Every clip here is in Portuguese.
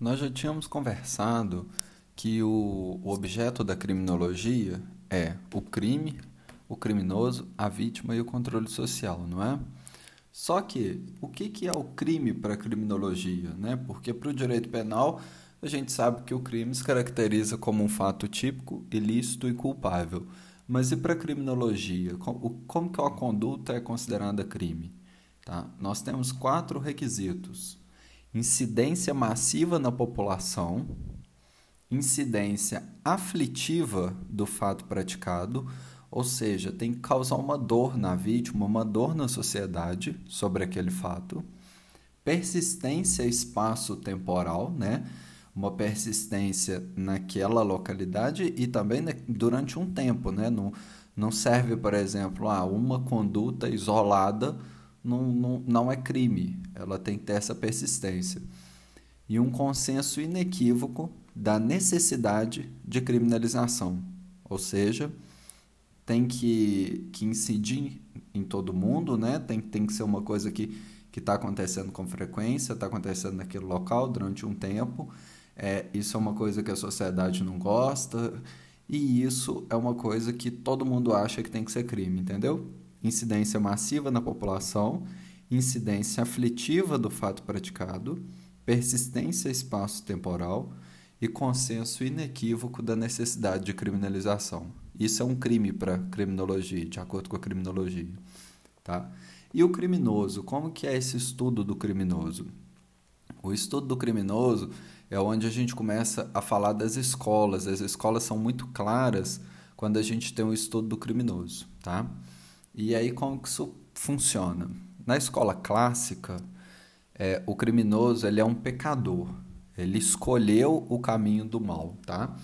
Nós já tínhamos conversado que o, o objeto da criminologia é o crime, o criminoso, a vítima e o controle social, não é? Só que o que, que é o crime para a criminologia? Né? Porque para o direito penal a gente sabe que o crime se caracteriza como um fato típico, ilícito e culpável. Mas e para a criminologia? Como que a conduta é considerada crime? Tá? Nós temos quatro requisitos incidência massiva na população, incidência aflitiva do fato praticado, ou seja, tem que causar uma dor na vítima, uma dor na sociedade sobre aquele fato, persistência espaço-temporal, né? uma persistência naquela localidade e também durante um tempo, né? Não, não serve, por exemplo, ah, uma conduta isolada não, não, não é crime, ela tem que ter essa persistência. E um consenso inequívoco da necessidade de criminalização, ou seja, tem que, que incidir em todo mundo, né? tem, tem que ser uma coisa que está acontecendo com frequência, está acontecendo naquele local durante um tempo. É, isso é uma coisa que a sociedade não gosta, e isso é uma coisa que todo mundo acha que tem que ser crime, entendeu? Incidência massiva na população, incidência aflitiva do fato praticado, persistência espaço-temporal e consenso inequívoco da necessidade de criminalização. Isso é um crime para criminologia, de acordo com a criminologia, tá? E o criminoso, como que é esse estudo do criminoso? O estudo do criminoso é onde a gente começa a falar das escolas. As escolas são muito claras quando a gente tem o estudo do criminoso, tá? E aí, como que isso funciona? Na escola clássica, é, o criminoso ele é um pecador. Ele escolheu o caminho do mal, tá?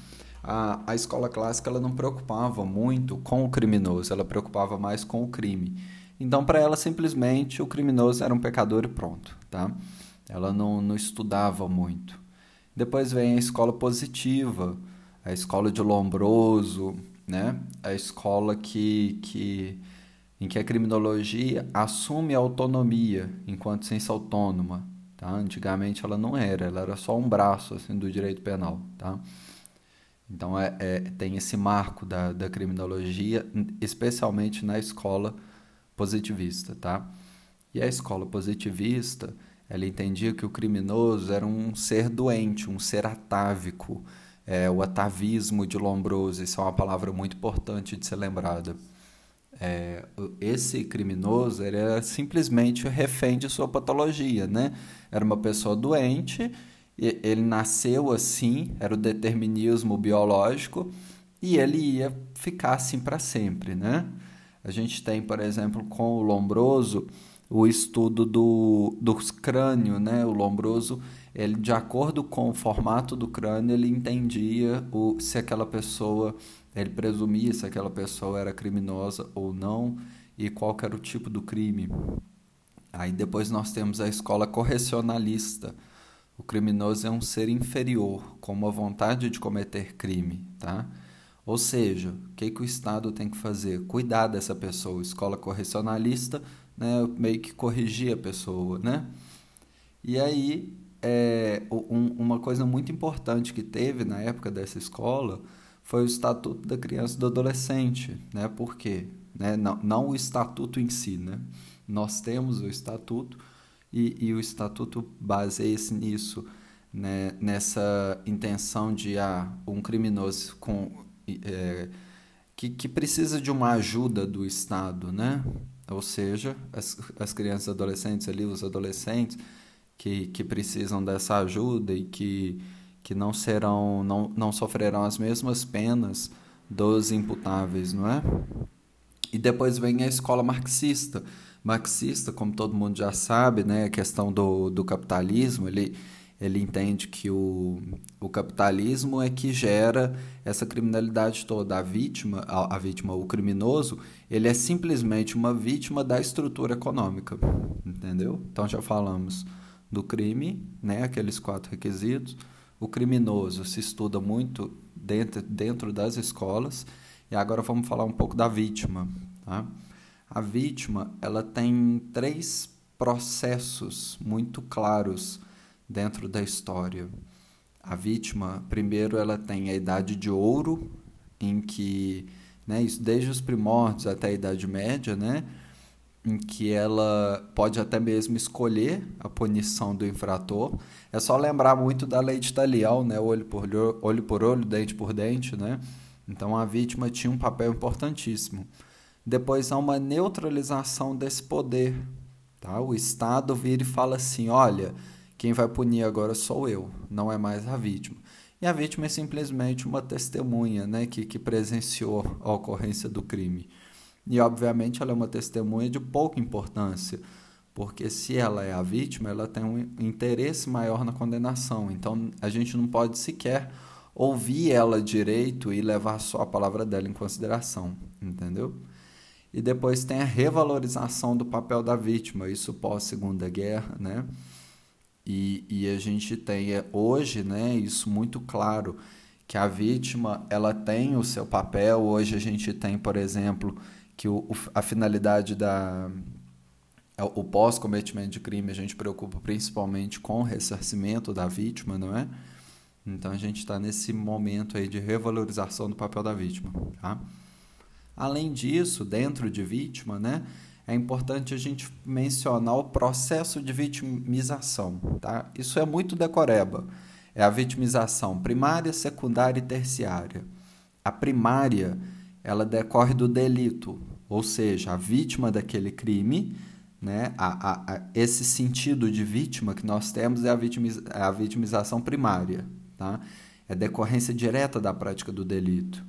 A, a escola clássica ela não preocupava muito com o criminoso, ela preocupava mais com o crime. Então, para ela, simplesmente, o criminoso era um pecador e pronto, tá? Ela não, não estudava muito. Depois vem a escola positiva, a escola de Lombroso, né? A escola que, que em que a criminologia assume a autonomia enquanto ciência autônoma. Tá? Antigamente ela não era, ela era só um braço assim, do direito penal. Tá? Então é, é, tem esse marco da, da criminologia, especialmente na escola positivista. Tá? E a escola positivista ela entendia que o criminoso era um ser doente, um ser atávico. É, o atavismo de Lombroso, isso é uma palavra muito importante de ser lembrada é, esse criminoso era simplesmente refém de sua patologia, né? Era uma pessoa doente, ele nasceu assim, era o determinismo biológico, e ele ia ficar assim para sempre, né? A gente tem, por exemplo, com o Lombroso, o estudo do, dos crânio, né? O Lombroso, ele, de acordo com o formato do crânio, ele entendia o, se aquela pessoa ele presumia se aquela pessoa era criminosa ou não e qual era o tipo do crime. Aí depois nós temos a escola correcionalista. O criminoso é um ser inferior, com uma vontade de cometer crime, tá? Ou seja, o que, que o Estado tem que fazer? Cuidar dessa pessoa. Escola correcionalista, né, meio que corrigir a pessoa, né? E aí, é, um, uma coisa muito importante que teve na época dessa escola foi o Estatuto da Criança e do Adolescente. Né? Por quê? Né? Não, não o Estatuto em si. Né? Nós temos o Estatuto e, e o Estatuto baseia-se nisso, né? nessa intenção de ah, um criminoso com, é, que, que precisa de uma ajuda do Estado, né? ou seja, as, as crianças adolescentes ali, os adolescentes que, que precisam dessa ajuda e que que não serão, não, não sofrerão as mesmas penas dos imputáveis, não é? E depois vem a escola marxista. Marxista, como todo mundo já sabe, né, a questão do, do capitalismo, ele, ele entende que o, o capitalismo é que gera essa criminalidade toda. A vítima, a, a vítima, o criminoso, ele é simplesmente uma vítima da estrutura econômica, entendeu? Então já falamos do crime, né, aqueles quatro requisitos o criminoso se estuda muito dentro, dentro das escolas. E agora vamos falar um pouco da vítima. Tá? A vítima ela tem três processos muito claros dentro da história. A vítima, primeiro, ela tem a idade de ouro, em que, né, isso desde os primórdios até a Idade Média, né, em que ela pode até mesmo escolher a punição do infrator. É só lembrar muito da lei de Talião, né, olho por olho, olho por olho, dente por dente, né? Então a vítima tinha um papel importantíssimo. Depois há uma neutralização desse poder, tá? O Estado vira e fala assim, olha, quem vai punir agora sou eu, não é mais a vítima. E a vítima é simplesmente uma testemunha né, que, que presenciou a ocorrência do crime. E, obviamente, ela é uma testemunha de pouca importância, porque se ela é a vítima, ela tem um interesse maior na condenação. Então, a gente não pode sequer ouvir ela direito e levar só a palavra dela em consideração, entendeu? E depois tem a revalorização do papel da vítima, isso pós-segunda guerra, né? E, e a gente tem é, hoje né, isso muito claro, que a vítima ela tem o seu papel. Hoje a gente tem, por exemplo, que o, a finalidade da é, o pós-cometimento de crime a gente preocupa principalmente com o ressarcimento da vítima, não é? Então a gente está nesse momento aí de revalorização do papel da vítima, tá? Além disso, dentro de vítima, né, é importante a gente mencionar o processo de vitimização. Tá? Isso é muito decoreba. É a vitimização primária, secundária e terciária. A primária ela decorre do delito, ou seja, a vítima daquele crime, né? A, a, a, esse sentido de vítima que nós temos é a, vitimiza, é a vitimização primária. Tá? É decorrência direta da prática do delito.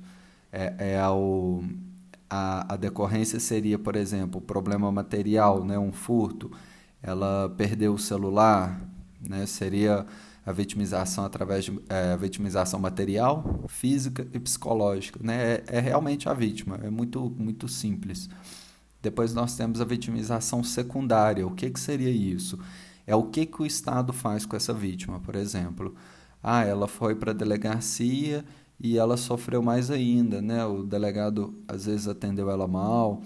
É, é o, a, a decorrência seria, por exemplo, problema material, né, um furto, ela perdeu o celular, né, seria a vitimização através de é, vitimização material, física e psicológica. Né? É, é, realmente a vítima, é muito, muito simples. Depois nós temos a vitimização secundária. O que, que seria isso? É o que, que o Estado faz com essa vítima, por exemplo. Ah, ela foi para a delegacia e ela sofreu mais ainda, né? O delegado às vezes atendeu ela mal,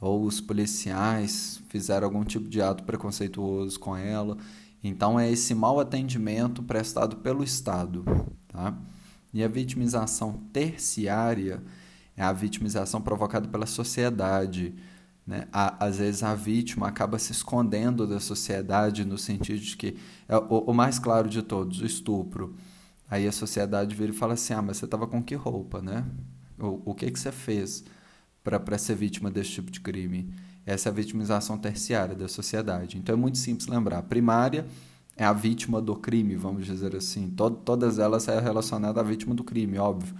ou os policiais fizeram algum tipo de ato preconceituoso com ela. Então é esse mau atendimento prestado pelo Estado, tá? E a vitimização terciária é a vitimização provocada pela sociedade. Né? às vezes a vítima acaba se escondendo da sociedade no sentido de que é o, mais claro de todos, o estupro. Aí a sociedade vira e fala assim: ah, mas você estava com que roupa, né? O, o que, que você fez para ser vítima desse tipo de crime? Essa é a vitimização terciária da sociedade. Então é muito simples lembrar. A primária é a vítima do crime, vamos dizer assim. Tod todas elas é relacionada à vítima do crime, óbvio.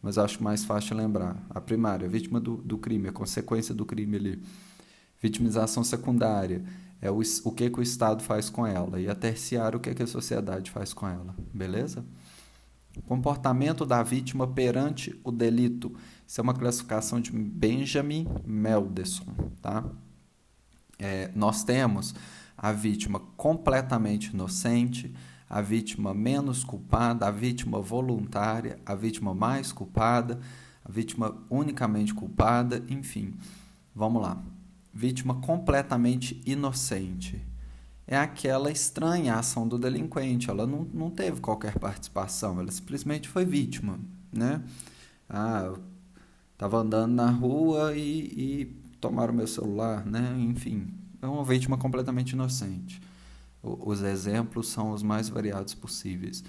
Mas acho mais fácil lembrar. A primária, a vítima do, do crime, a consequência do crime ali. Vitimização secundária é o, o que, que o Estado faz com ela. E a terciária, o que, que a sociedade faz com ela. Beleza? Comportamento da vítima perante o delito. Isso é uma classificação de Benjamin Melderson. Tá? É, nós temos a vítima completamente inocente, a vítima menos culpada, a vítima voluntária, a vítima mais culpada, a vítima unicamente culpada, enfim. Vamos lá. Vítima completamente inocente é aquela estranha ação do delinquente. Ela não, não teve qualquer participação, ela simplesmente foi vítima, né? Ah, estava andando na rua e, e tomaram meu celular, né? Enfim, é uma vítima completamente inocente. O, os exemplos são os mais variados possíveis.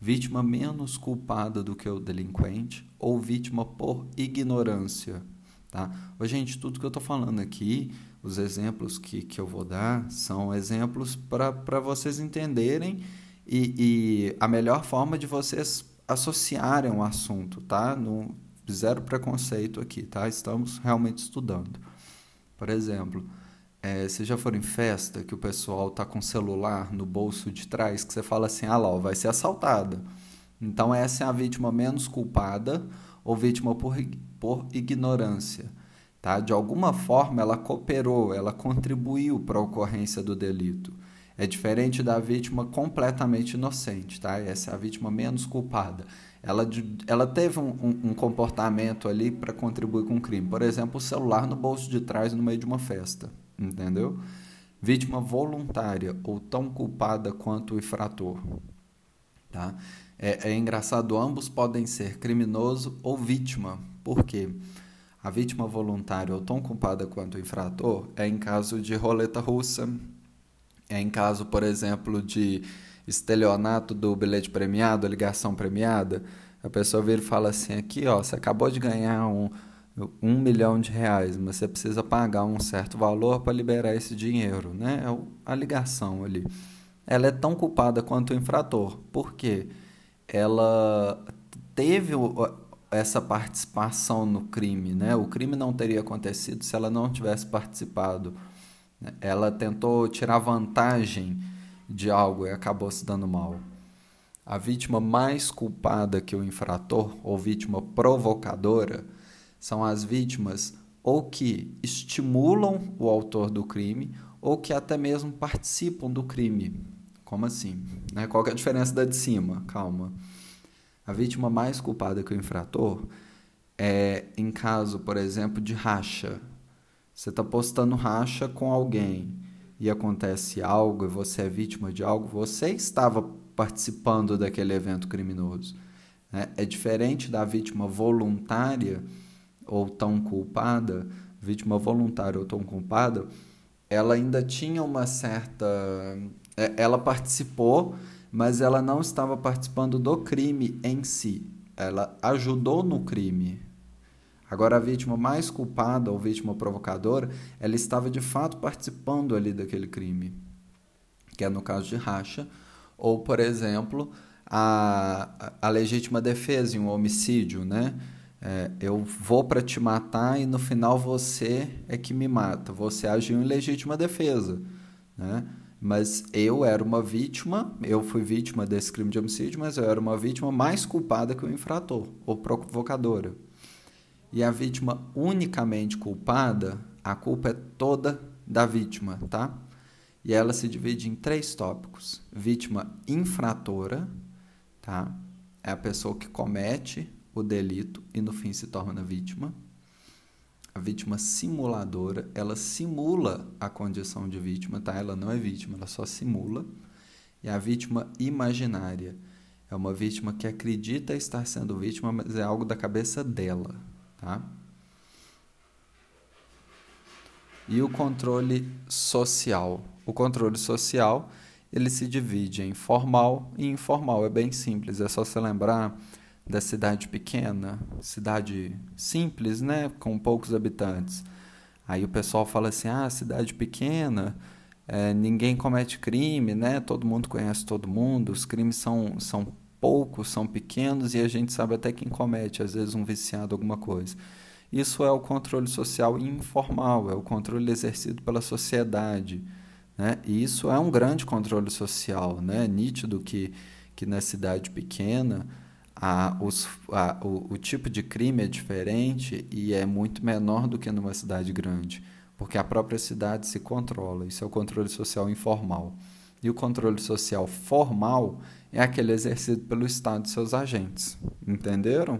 Vítima menos culpada do que o delinquente ou vítima por ignorância, tá? Ô, gente, tudo que eu estou falando aqui os exemplos que, que eu vou dar são exemplos para vocês entenderem e, e, a melhor forma de vocês associarem o assunto, tá? No, zero preconceito aqui, tá? Estamos realmente estudando. Por exemplo, é, se já for em festa que o pessoal tá com celular no bolso de trás, que você fala assim, ah lá, vai ser assaltada. Então essa é a vítima menos culpada ou vítima por, por ignorância. Tá? De alguma forma, ela cooperou, ela contribuiu para a ocorrência do delito. É diferente da vítima completamente inocente, tá? Essa é a vítima menos culpada. Ela, ela teve um, um, um comportamento ali para contribuir com o crime. Por exemplo, o celular no bolso de trás no meio de uma festa, entendeu? Vítima voluntária ou tão culpada quanto o infrator. Tá? É, é engraçado, ambos podem ser criminoso ou vítima. Por quê? A vítima voluntária ou tão culpada quanto o infrator é em caso de roleta russa, é em caso, por exemplo, de estelionato do bilhete premiado, ligação premiada. A pessoa vira e fala assim: aqui, ó, você acabou de ganhar um, um milhão de reais, mas você precisa pagar um certo valor para liberar esse dinheiro, né? É a ligação ali. Ela é tão culpada quanto o infrator. Por quê? Ela teve essa participação no crime, né? O crime não teria acontecido se ela não tivesse participado. Né? Ela tentou tirar vantagem de algo e acabou se dando mal. A vítima mais culpada que o infrator ou vítima provocadora são as vítimas ou que estimulam o autor do crime ou que até mesmo participam do crime. Como assim? Né? Qual é a diferença da de cima? Calma. A vítima mais culpada que o infrator é em caso, por exemplo, de racha. Você está postando racha com alguém e acontece algo e você é vítima de algo, você estava participando daquele evento criminoso. Né? É diferente da vítima voluntária ou tão culpada, vítima voluntária ou tão culpada, ela ainda tinha uma certa. É, ela participou mas ela não estava participando do crime em si. Ela ajudou no crime. Agora, a vítima mais culpada ou vítima provocadora, ela estava de fato participando ali daquele crime, que é no caso de racha, ou, por exemplo, a, a legítima defesa em um homicídio, né? É, eu vou para te matar e no final você é que me mata. Você agiu em legítima defesa, né? Mas eu era uma vítima, eu fui vítima desse crime de homicídio, mas eu era uma vítima mais culpada que o infrator ou provocadora. E a vítima unicamente culpada, a culpa é toda da vítima, tá? E ela se divide em três tópicos: vítima infratora, tá? É a pessoa que comete o delito e no fim se torna vítima a vítima simuladora, ela simula a condição de vítima, tá? Ela não é vítima, ela só simula. E a vítima imaginária é uma vítima que acredita estar sendo vítima, mas é algo da cabeça dela, tá? E o controle social. O controle social, ele se divide em formal e informal. É bem simples, é só você lembrar da cidade pequena, cidade simples, né, com poucos habitantes. Aí o pessoal fala assim: ah, cidade pequena, é, ninguém comete crime, né? Todo mundo conhece todo mundo, os crimes são, são poucos, são pequenos e a gente sabe até quem comete, às vezes um viciado, alguma coisa. Isso é o controle social informal, é o controle exercido pela sociedade. Né? E isso é um grande controle social, né? nítido que, que na cidade pequena a, os, a, o, o tipo de crime é diferente e é muito menor do que numa cidade grande, porque a própria cidade se controla. Isso é o controle social informal. E o controle social formal é aquele exercido pelo Estado e seus agentes. Entenderam?